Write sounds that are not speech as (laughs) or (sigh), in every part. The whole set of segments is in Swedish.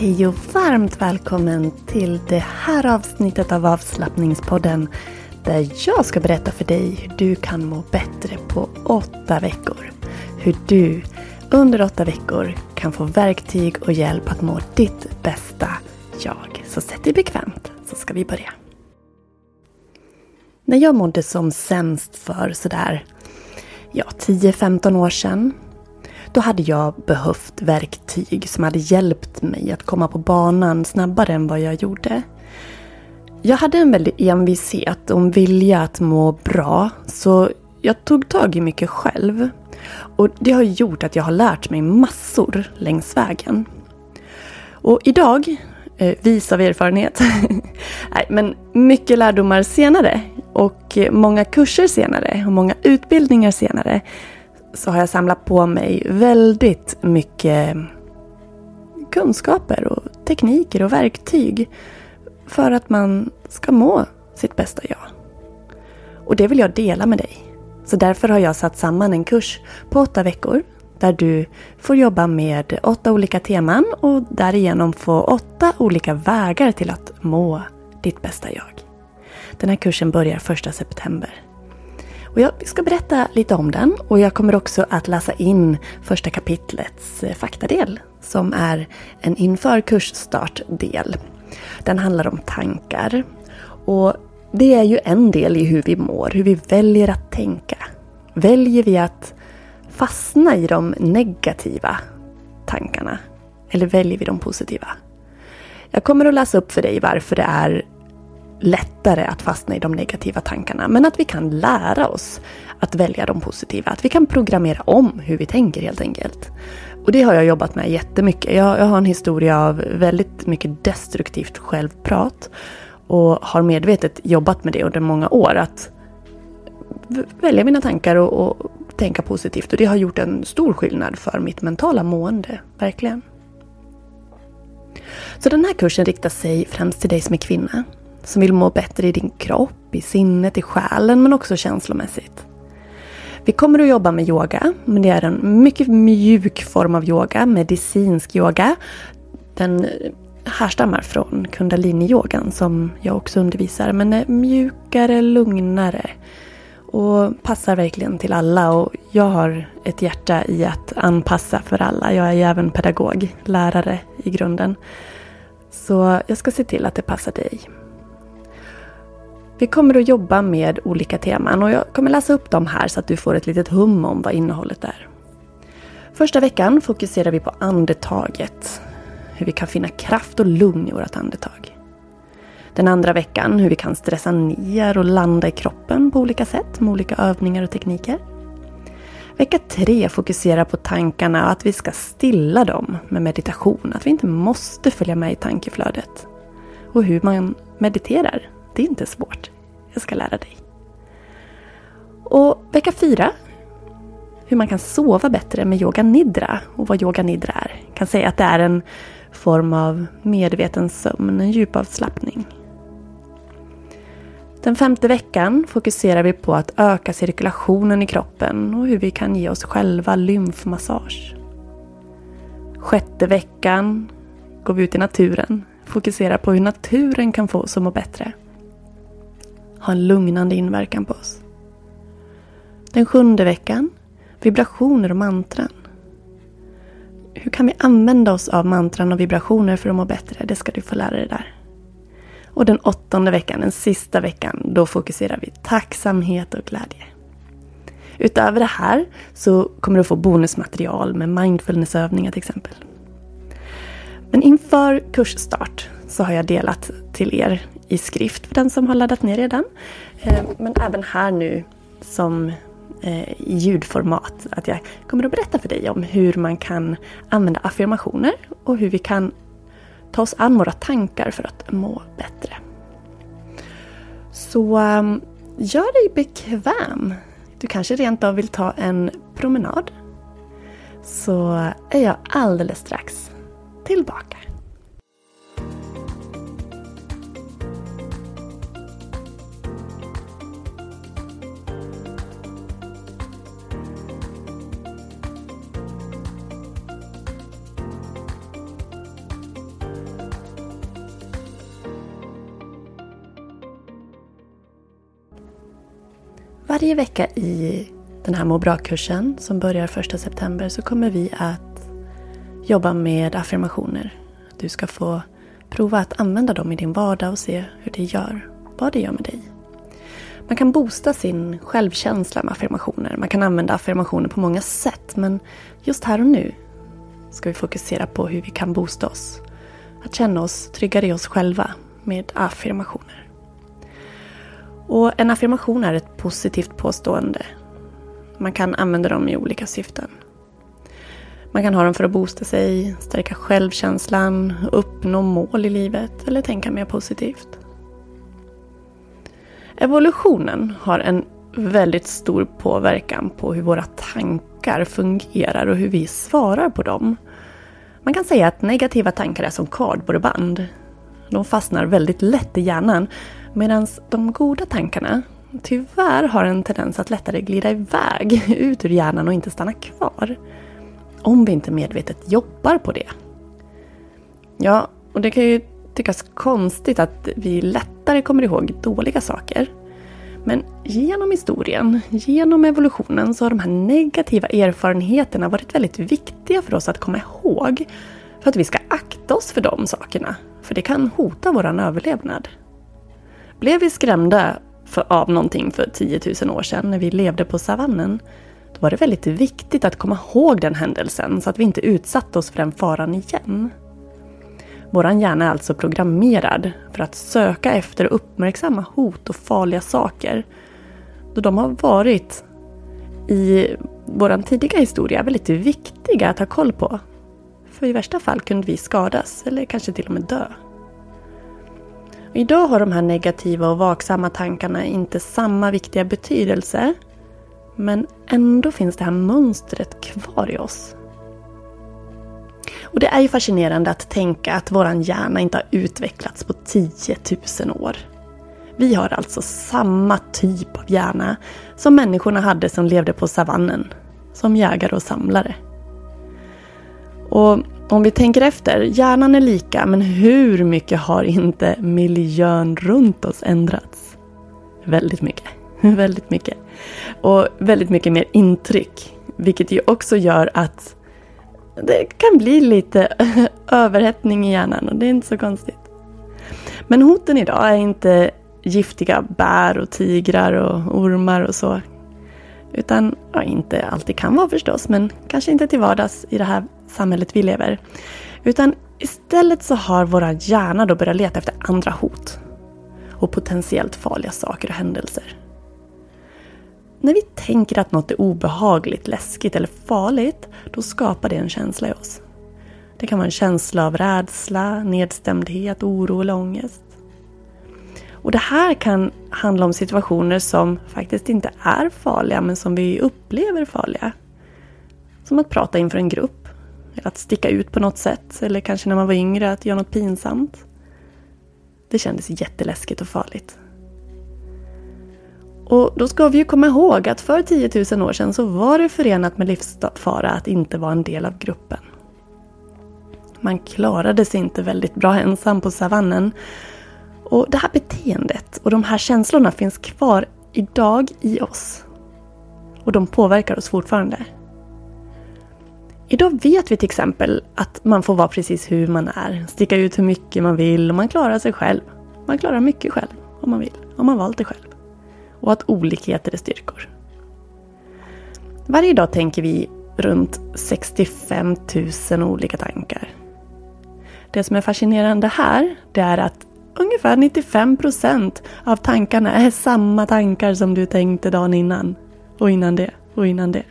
Hej och varmt välkommen till det här avsnittet av avslappningspodden där jag ska berätta för dig hur du kan må bättre på åtta veckor. Hur du under åtta veckor kan få verktyg och hjälp att må ditt bästa jag. Så sätt dig bekvämt så ska vi börja. När jag mådde som sämst för sådär ja, 10-15 år sedan då hade jag behövt verktyg som hade hjälpt mig att komma på banan snabbare än vad jag gjorde. Jag hade en väldig envishet och en vilja att må bra så jag tog tag i mycket själv. Och det har gjort att jag har lärt mig massor längs vägen. Och idag, eh, vis av erfarenhet, (laughs) nej men mycket lärdomar senare och eh, många kurser senare och många utbildningar senare så har jag samlat på mig väldigt mycket kunskaper och tekniker och verktyg för att man ska må sitt bästa jag. Och det vill jag dela med dig. Så därför har jag satt samman en kurs på åtta veckor där du får jobba med åtta olika teman och därigenom få åtta olika vägar till att må ditt bästa jag. Den här kursen börjar första september. Och jag ska berätta lite om den och jag kommer också att läsa in första kapitlets eh, faktadel som är en inför kursstartdel. Den handlar om tankar. Och det är ju en del i hur vi mår, hur vi väljer att tänka. Väljer vi att fastna i de negativa tankarna? Eller väljer vi de positiva? Jag kommer att läsa upp för dig varför det är lättare att fastna i de negativa tankarna. Men att vi kan lära oss att välja de positiva. Att vi kan programmera om hur vi tänker helt enkelt. Och det har jag jobbat med jättemycket. Jag, jag har en historia av väldigt mycket destruktivt självprat. Och har medvetet jobbat med det under många år. Att välja mina tankar och, och tänka positivt. Och det har gjort en stor skillnad för mitt mentala mående. Verkligen. Så den här kursen riktar sig främst till dig som är kvinna som vill må bättre i din kropp, i sinnet, i själen men också känslomässigt. Vi kommer att jobba med yoga, men det är en mycket mjuk form av yoga, medicinsk yoga. Den härstammar från kundaliniyogan som jag också undervisar, men är mjukare, lugnare och passar verkligen till alla. Och jag har ett hjärta i att anpassa för alla. Jag är ju även pedagog, lärare i grunden. Så jag ska se till att det passar dig. Vi kommer att jobba med olika teman och jag kommer läsa upp dem här så att du får ett litet hum om vad innehållet är. Första veckan fokuserar vi på andetaget. Hur vi kan finna kraft och lugn i vårt andetag. Den andra veckan hur vi kan stressa ner och landa i kroppen på olika sätt med olika övningar och tekniker. Vecka tre fokuserar på tankarna och att vi ska stilla dem med meditation. Att vi inte måste följa med i tankeflödet. Och hur man mediterar det är inte svårt. Jag ska lära dig. Och vecka fyra, hur man kan sova bättre med yoga nidra och vad yoga nidra är. Jag kan säga att det är en form av medveten sömn, en djupavslappning. Den femte veckan fokuserar vi på att öka cirkulationen i kroppen och hur vi kan ge oss själva lymfmassage. Sjätte veckan går vi ut i naturen, fokuserar på hur naturen kan få oss att må bättre. Ha en lugnande inverkan på oss. Den sjunde veckan, vibrationer och mantran. Hur kan vi använda oss av mantran och vibrationer för att må bättre? Det ska du få lära dig där. Och den åttonde veckan, den sista veckan, då fokuserar vi tacksamhet och glädje. Utöver det här så kommer du få bonusmaterial med mindfulnessövningar till exempel. Men inför kursstart så har jag delat till er i skrift för den som har laddat ner redan. Eh, men även här nu som eh, i ljudformat. Att jag kommer att berätta för dig om hur man kan använda affirmationer och hur vi kan ta oss an våra tankar för att må bättre. Så ehm, gör dig bekväm. Du kanske rent av vill ta en promenad. Så är jag alldeles strax tillbaka. Varje vecka i den här må bra-kursen som börjar 1 september så kommer vi att jobba med affirmationer. Du ska få prova att använda dem i din vardag och se hur det gör, vad det gör med dig. Man kan boosta sin självkänsla med affirmationer. Man kan använda affirmationer på många sätt men just här och nu ska vi fokusera på hur vi kan boosta oss. Att känna oss tryggare i oss själva med affirmationer. Och en affirmation är ett positivt påstående. Man kan använda dem i olika syften. Man kan ha dem för att boosta sig, stärka självkänslan, uppnå mål i livet eller tänka mer positivt. Evolutionen har en väldigt stor påverkan på hur våra tankar fungerar och hur vi svarar på dem. Man kan säga att negativa tankar är som kardborreband. De fastnar väldigt lätt i hjärnan Medan de goda tankarna tyvärr har en tendens att lättare glida iväg (laughs) ut ur hjärnan och inte stanna kvar. Om vi inte medvetet jobbar på det. Ja, och det kan ju tyckas konstigt att vi lättare kommer ihåg dåliga saker. Men genom historien, genom evolutionen, så har de här negativa erfarenheterna varit väldigt viktiga för oss att komma ihåg. För att vi ska akta oss för de sakerna. För det kan hota vår överlevnad. Blev vi skrämda för, av någonting för 10 000 år sedan när vi levde på savannen, då var det väldigt viktigt att komma ihåg den händelsen så att vi inte utsatte oss för den faran igen. Våran hjärna är alltså programmerad för att söka efter och uppmärksamma hot och farliga saker. Då de har varit i vår tidiga historia väldigt viktiga att ha koll på. För i värsta fall kunde vi skadas eller kanske till och med dö. Idag har de här negativa och vaksamma tankarna inte samma viktiga betydelse. Men ändå finns det här mönstret kvar i oss. Och det är ju fascinerande att tänka att våran hjärna inte har utvecklats på 10 000 år. Vi har alltså samma typ av hjärna som människorna hade som levde på savannen. Som jägare och samlare. Och om vi tänker efter, hjärnan är lika men hur mycket har inte miljön runt oss ändrats? Väldigt mycket. (laughs) väldigt mycket. Och väldigt mycket mer intryck. Vilket ju också gör att det kan bli lite (laughs) överhettning i hjärnan och det är inte så konstigt. Men hoten idag är inte giftiga bär och tigrar och ormar och så. Utan, ja, inte alltid kan vara förstås, men kanske inte till vardags i det här samhället vi lever. Utan istället så har våra hjärna då börjat leta efter andra hot. Och potentiellt farliga saker och händelser. När vi tänker att något är obehagligt, läskigt eller farligt, då skapar det en känsla i oss. Det kan vara en känsla av rädsla, nedstämdhet, oro eller ångest. Och det här kan handla om situationer som faktiskt inte är farliga men som vi upplever farliga. Som att prata inför en grupp, eller att sticka ut på något sätt, eller kanske när man var yngre att göra något pinsamt. Det kändes jätteläskigt och farligt. Och då ska vi ju komma ihåg att för 10 000 år sedan så var det förenat med livsfara att inte vara en del av gruppen. Man klarade sig inte väldigt bra ensam på savannen. Och det här beteendet och de här känslorna finns kvar idag i oss. Och de påverkar oss fortfarande. Idag vet vi till exempel att man får vara precis hur man är, sticka ut hur mycket man vill och man klarar sig själv. Man klarar mycket själv om man vill, om man valt det själv. Och att olikheter är styrkor. Varje dag tänker vi runt 65 000 olika tankar. Det som är fascinerande här, det är att ungefär 95 procent av tankarna är samma tankar som du tänkte dagen innan. Och innan det, och innan det.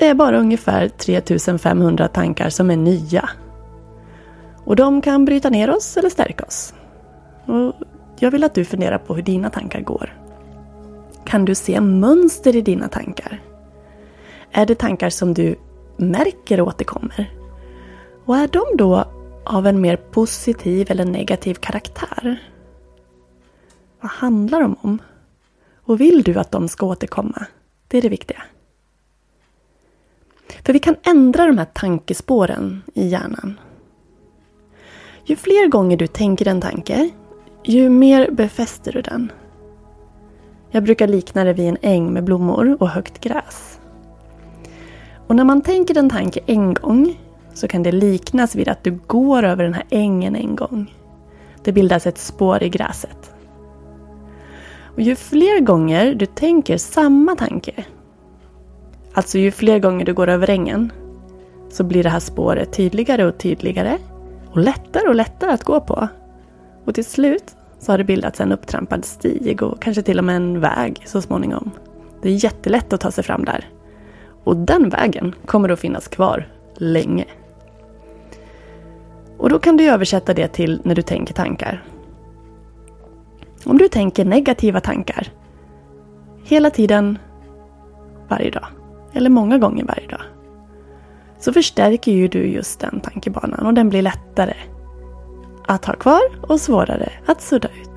Det är bara ungefär 3500 tankar som är nya. Och de kan bryta ner oss eller stärka oss. Och jag vill att du funderar på hur dina tankar går. Kan du se mönster i dina tankar? Är det tankar som du märker återkommer? Och är de då av en mer positiv eller negativ karaktär? Vad handlar de om? Och vill du att de ska återkomma? Det är det viktiga. För vi kan ändra de här tankespåren i hjärnan. Ju fler gånger du tänker en tanke, ju mer befäster du den. Jag brukar likna det vid en äng med blommor och högt gräs. Och när man tänker en tanke en gång så kan det liknas vid att du går över den här ängen en gång. Det bildas ett spår i gräset. Och ju fler gånger du tänker samma tanke, alltså ju fler gånger du går över ängen, så blir det här spåret tydligare och tydligare och lättare och lättare att gå på. Och till slut så har det bildats en upptrampad stig och kanske till och med en väg så småningom. Det är jättelätt att ta sig fram där. Och den vägen kommer att finnas kvar länge. Och då kan du översätta det till när du tänker tankar. Om du tänker negativa tankar hela tiden, varje dag, eller många gånger varje dag, så förstärker ju du just den tankebanan och den blir lättare att ha kvar och svårare att sudda ut.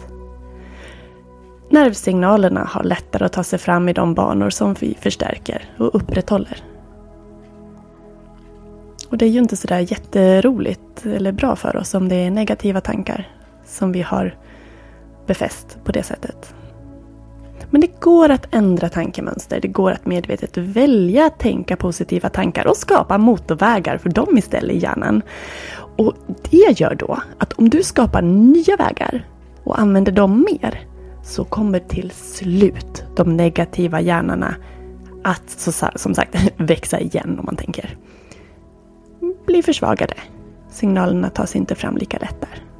Nervsignalerna har lättare att ta sig fram i de banor som vi förstärker och upprätthåller. Och det är ju inte sådär jätteroligt eller bra för oss om det är negativa tankar som vi har befäst på det sättet. Men det går att ändra tankemönster. Det går att medvetet välja att tänka positiva tankar och skapa motorvägar för dem istället i hjärnan. Och det gör då att om du skapar nya vägar och använder dem mer så kommer till slut de negativa hjärnorna att som sagt (laughs) växa igen om man tänker Bli försvagade. Signalerna tas inte fram lika lätt där.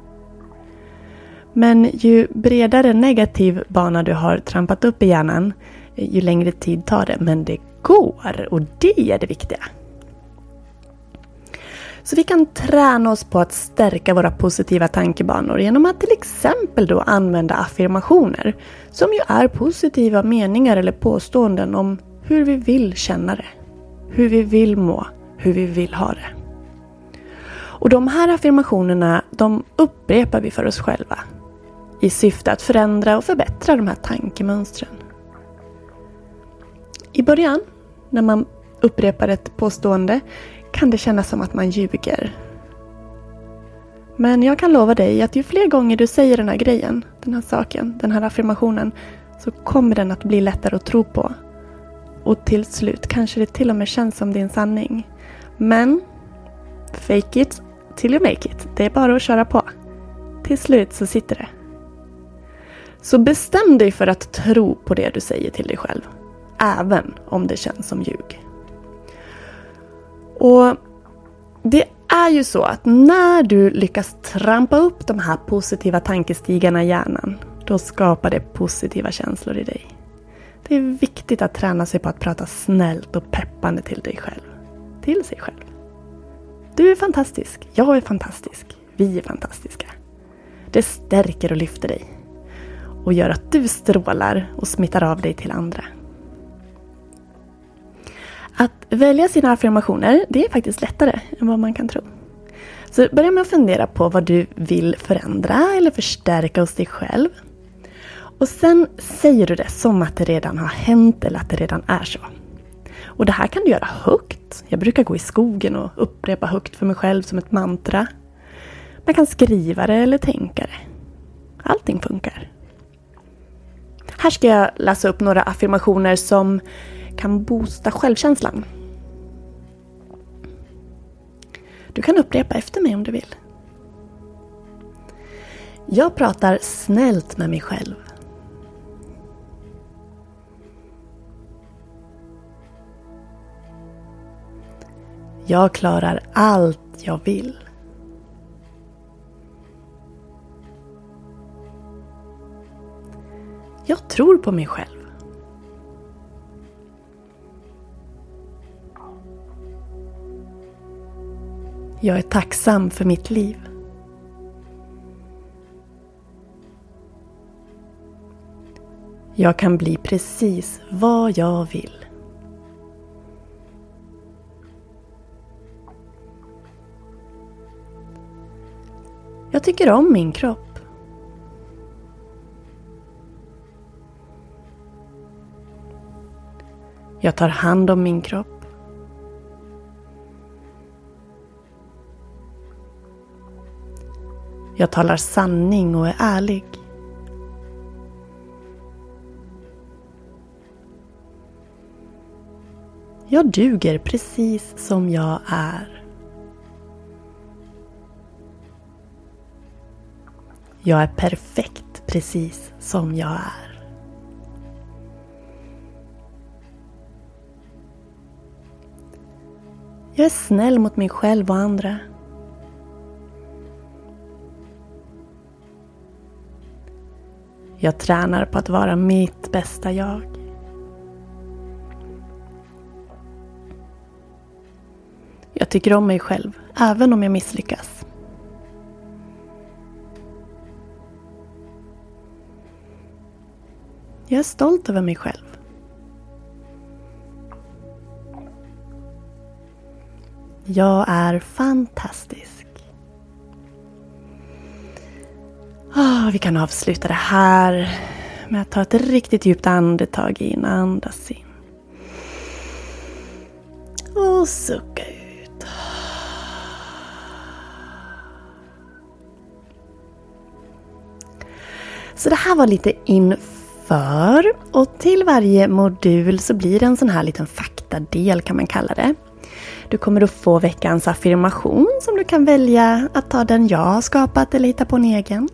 Men ju bredare negativ bana du har trampat upp i hjärnan, ju längre tid tar det. Men det går och det är det viktiga. Så vi kan träna oss på att stärka våra positiva tankebanor genom att till exempel då använda affirmationer som ju är positiva meningar eller påståenden om hur vi vill känna det, hur vi vill må, hur vi vill ha det. Och de här affirmationerna de upprepar vi för oss själva i syfte att förändra och förbättra de här tankemönstren. I början, när man upprepar ett påstående, kan det kännas som att man ljuger. Men jag kan lova dig att ju fler gånger du säger den här grejen, den här saken, den här affirmationen, så kommer den att bli lättare att tro på. Och till slut kanske det till och med känns som din sanning. Men fake it till you make it. Det är bara att köra på. Till slut så sitter det. Så bestäm dig för att tro på det du säger till dig själv. Även om det känns som ljug. Och det är ju så att när du lyckas trampa upp de här positiva tankestigarna i hjärnan, då skapar det positiva känslor i dig. Det är viktigt att träna sig på att prata snällt och peppande till dig själv. Till sig själv. Du är fantastisk. Jag är fantastisk. Vi är fantastiska. Det stärker och lyfter dig. Och gör att du strålar och smittar av dig till andra. Att välja sina affirmationer, det är faktiskt lättare än vad man kan tro. Så börja med att fundera på vad du vill förändra eller förstärka hos dig själv. Och sen säger du det som att det redan har hänt eller att det redan är så. Och det här kan du göra högt. Jag brukar gå i skogen och upprepa högt för mig själv som ett mantra. Man kan skriva det eller tänka det. Allting funkar. Här ska jag läsa upp några affirmationer som kan boosta självkänslan. Du kan upprepa efter mig om du vill. Jag pratar snällt med mig själv. Jag klarar allt jag vill. Jag tror på mig själv. Jag är tacksam för mitt liv. Jag kan bli precis vad jag vill. Jag tycker om min kropp. Jag tar hand om min kropp. Jag talar sanning och är ärlig. Jag duger precis som jag är. Jag är perfekt precis som jag är. Jag är snäll mot mig själv och andra. Jag tränar på att vara mitt bästa jag. Jag tycker om mig själv, även om jag misslyckas. Jag är stolt över mig själv. Jag är fantastisk. Oh, vi kan avsluta det här med att ta ett riktigt djupt andetag in. Andas in. Och sucka ut. Så det här var lite inför. Och till varje modul så blir det en sån här liten faktadel kan man kalla det. Du kommer att få veckans affirmation som du kan välja att ta den jag har skapat eller hitta på en egen.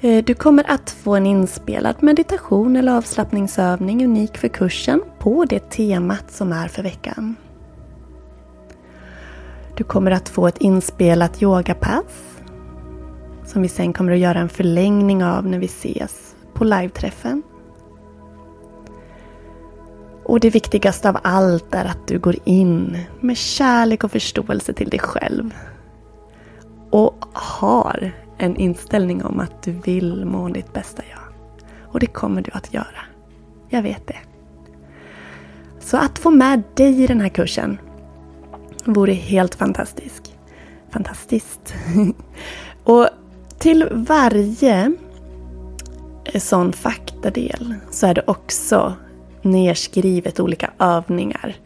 Eh, du kommer att få en inspelad meditation eller avslappningsövning unik för kursen på det temat som är för veckan. Du kommer att få ett inspelat yogapass som vi sen kommer att göra en förlängning av när vi ses på live-träffen. Och det viktigaste av allt är att du går in med kärlek och förståelse till dig själv. Och har en inställning om att du vill må ditt bästa jag. Och det kommer du att göra. Jag vet det. Så att få med dig i den här kursen vore helt fantastiskt. Fantastiskt. (laughs) och till varje sån faktadel så är det också nerskrivet olika övningar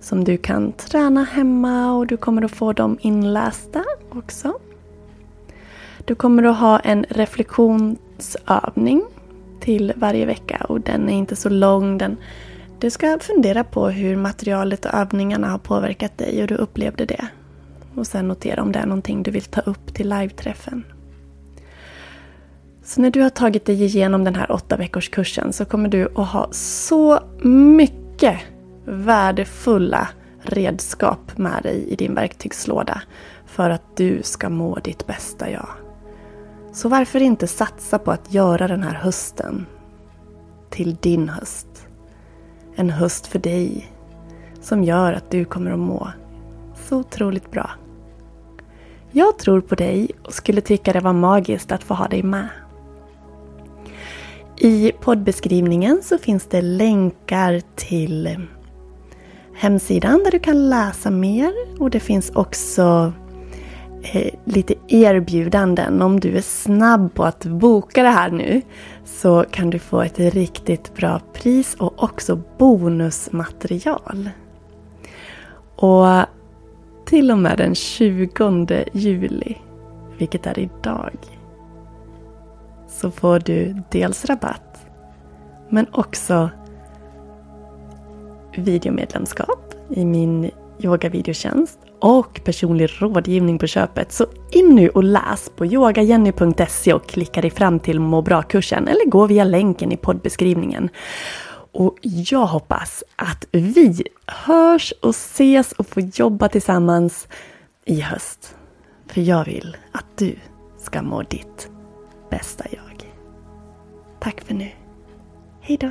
som du kan träna hemma och du kommer att få dem inlästa också. Du kommer att ha en reflektionsövning till varje vecka och den är inte så lång. Den, du ska fundera på hur materialet och övningarna har påverkat dig och du upplevde det. Och sen notera om det är någonting du vill ta upp till live-träffen. Så när du har tagit dig igenom den här åtta veckors kursen så kommer du att ha så mycket värdefulla redskap med dig i din verktygslåda för att du ska må ditt bästa jag. Så varför inte satsa på att göra den här hösten till din höst? En höst för dig som gör att du kommer att må så otroligt bra. Jag tror på dig och skulle tycka det var magiskt att få ha dig med. I poddbeskrivningen så finns det länkar till hemsidan där du kan läsa mer och det finns också eh, lite erbjudanden. Om du är snabb på att boka det här nu så kan du få ett riktigt bra pris och också bonusmaterial. Och till och med den 20 juli, vilket är idag, så får du dels rabatt men också videomedlemskap i min yogavideotjänst och personlig rådgivning på köpet. Så in nu och läs på yogajenny.se och klicka dig fram till må bra-kursen eller gå via länken i poddbeskrivningen. Och jag hoppas att vi hörs och ses och får jobba tillsammans i höst. För jag vill att du ska må ditt bästa jag. Tack för nu. Hejdå!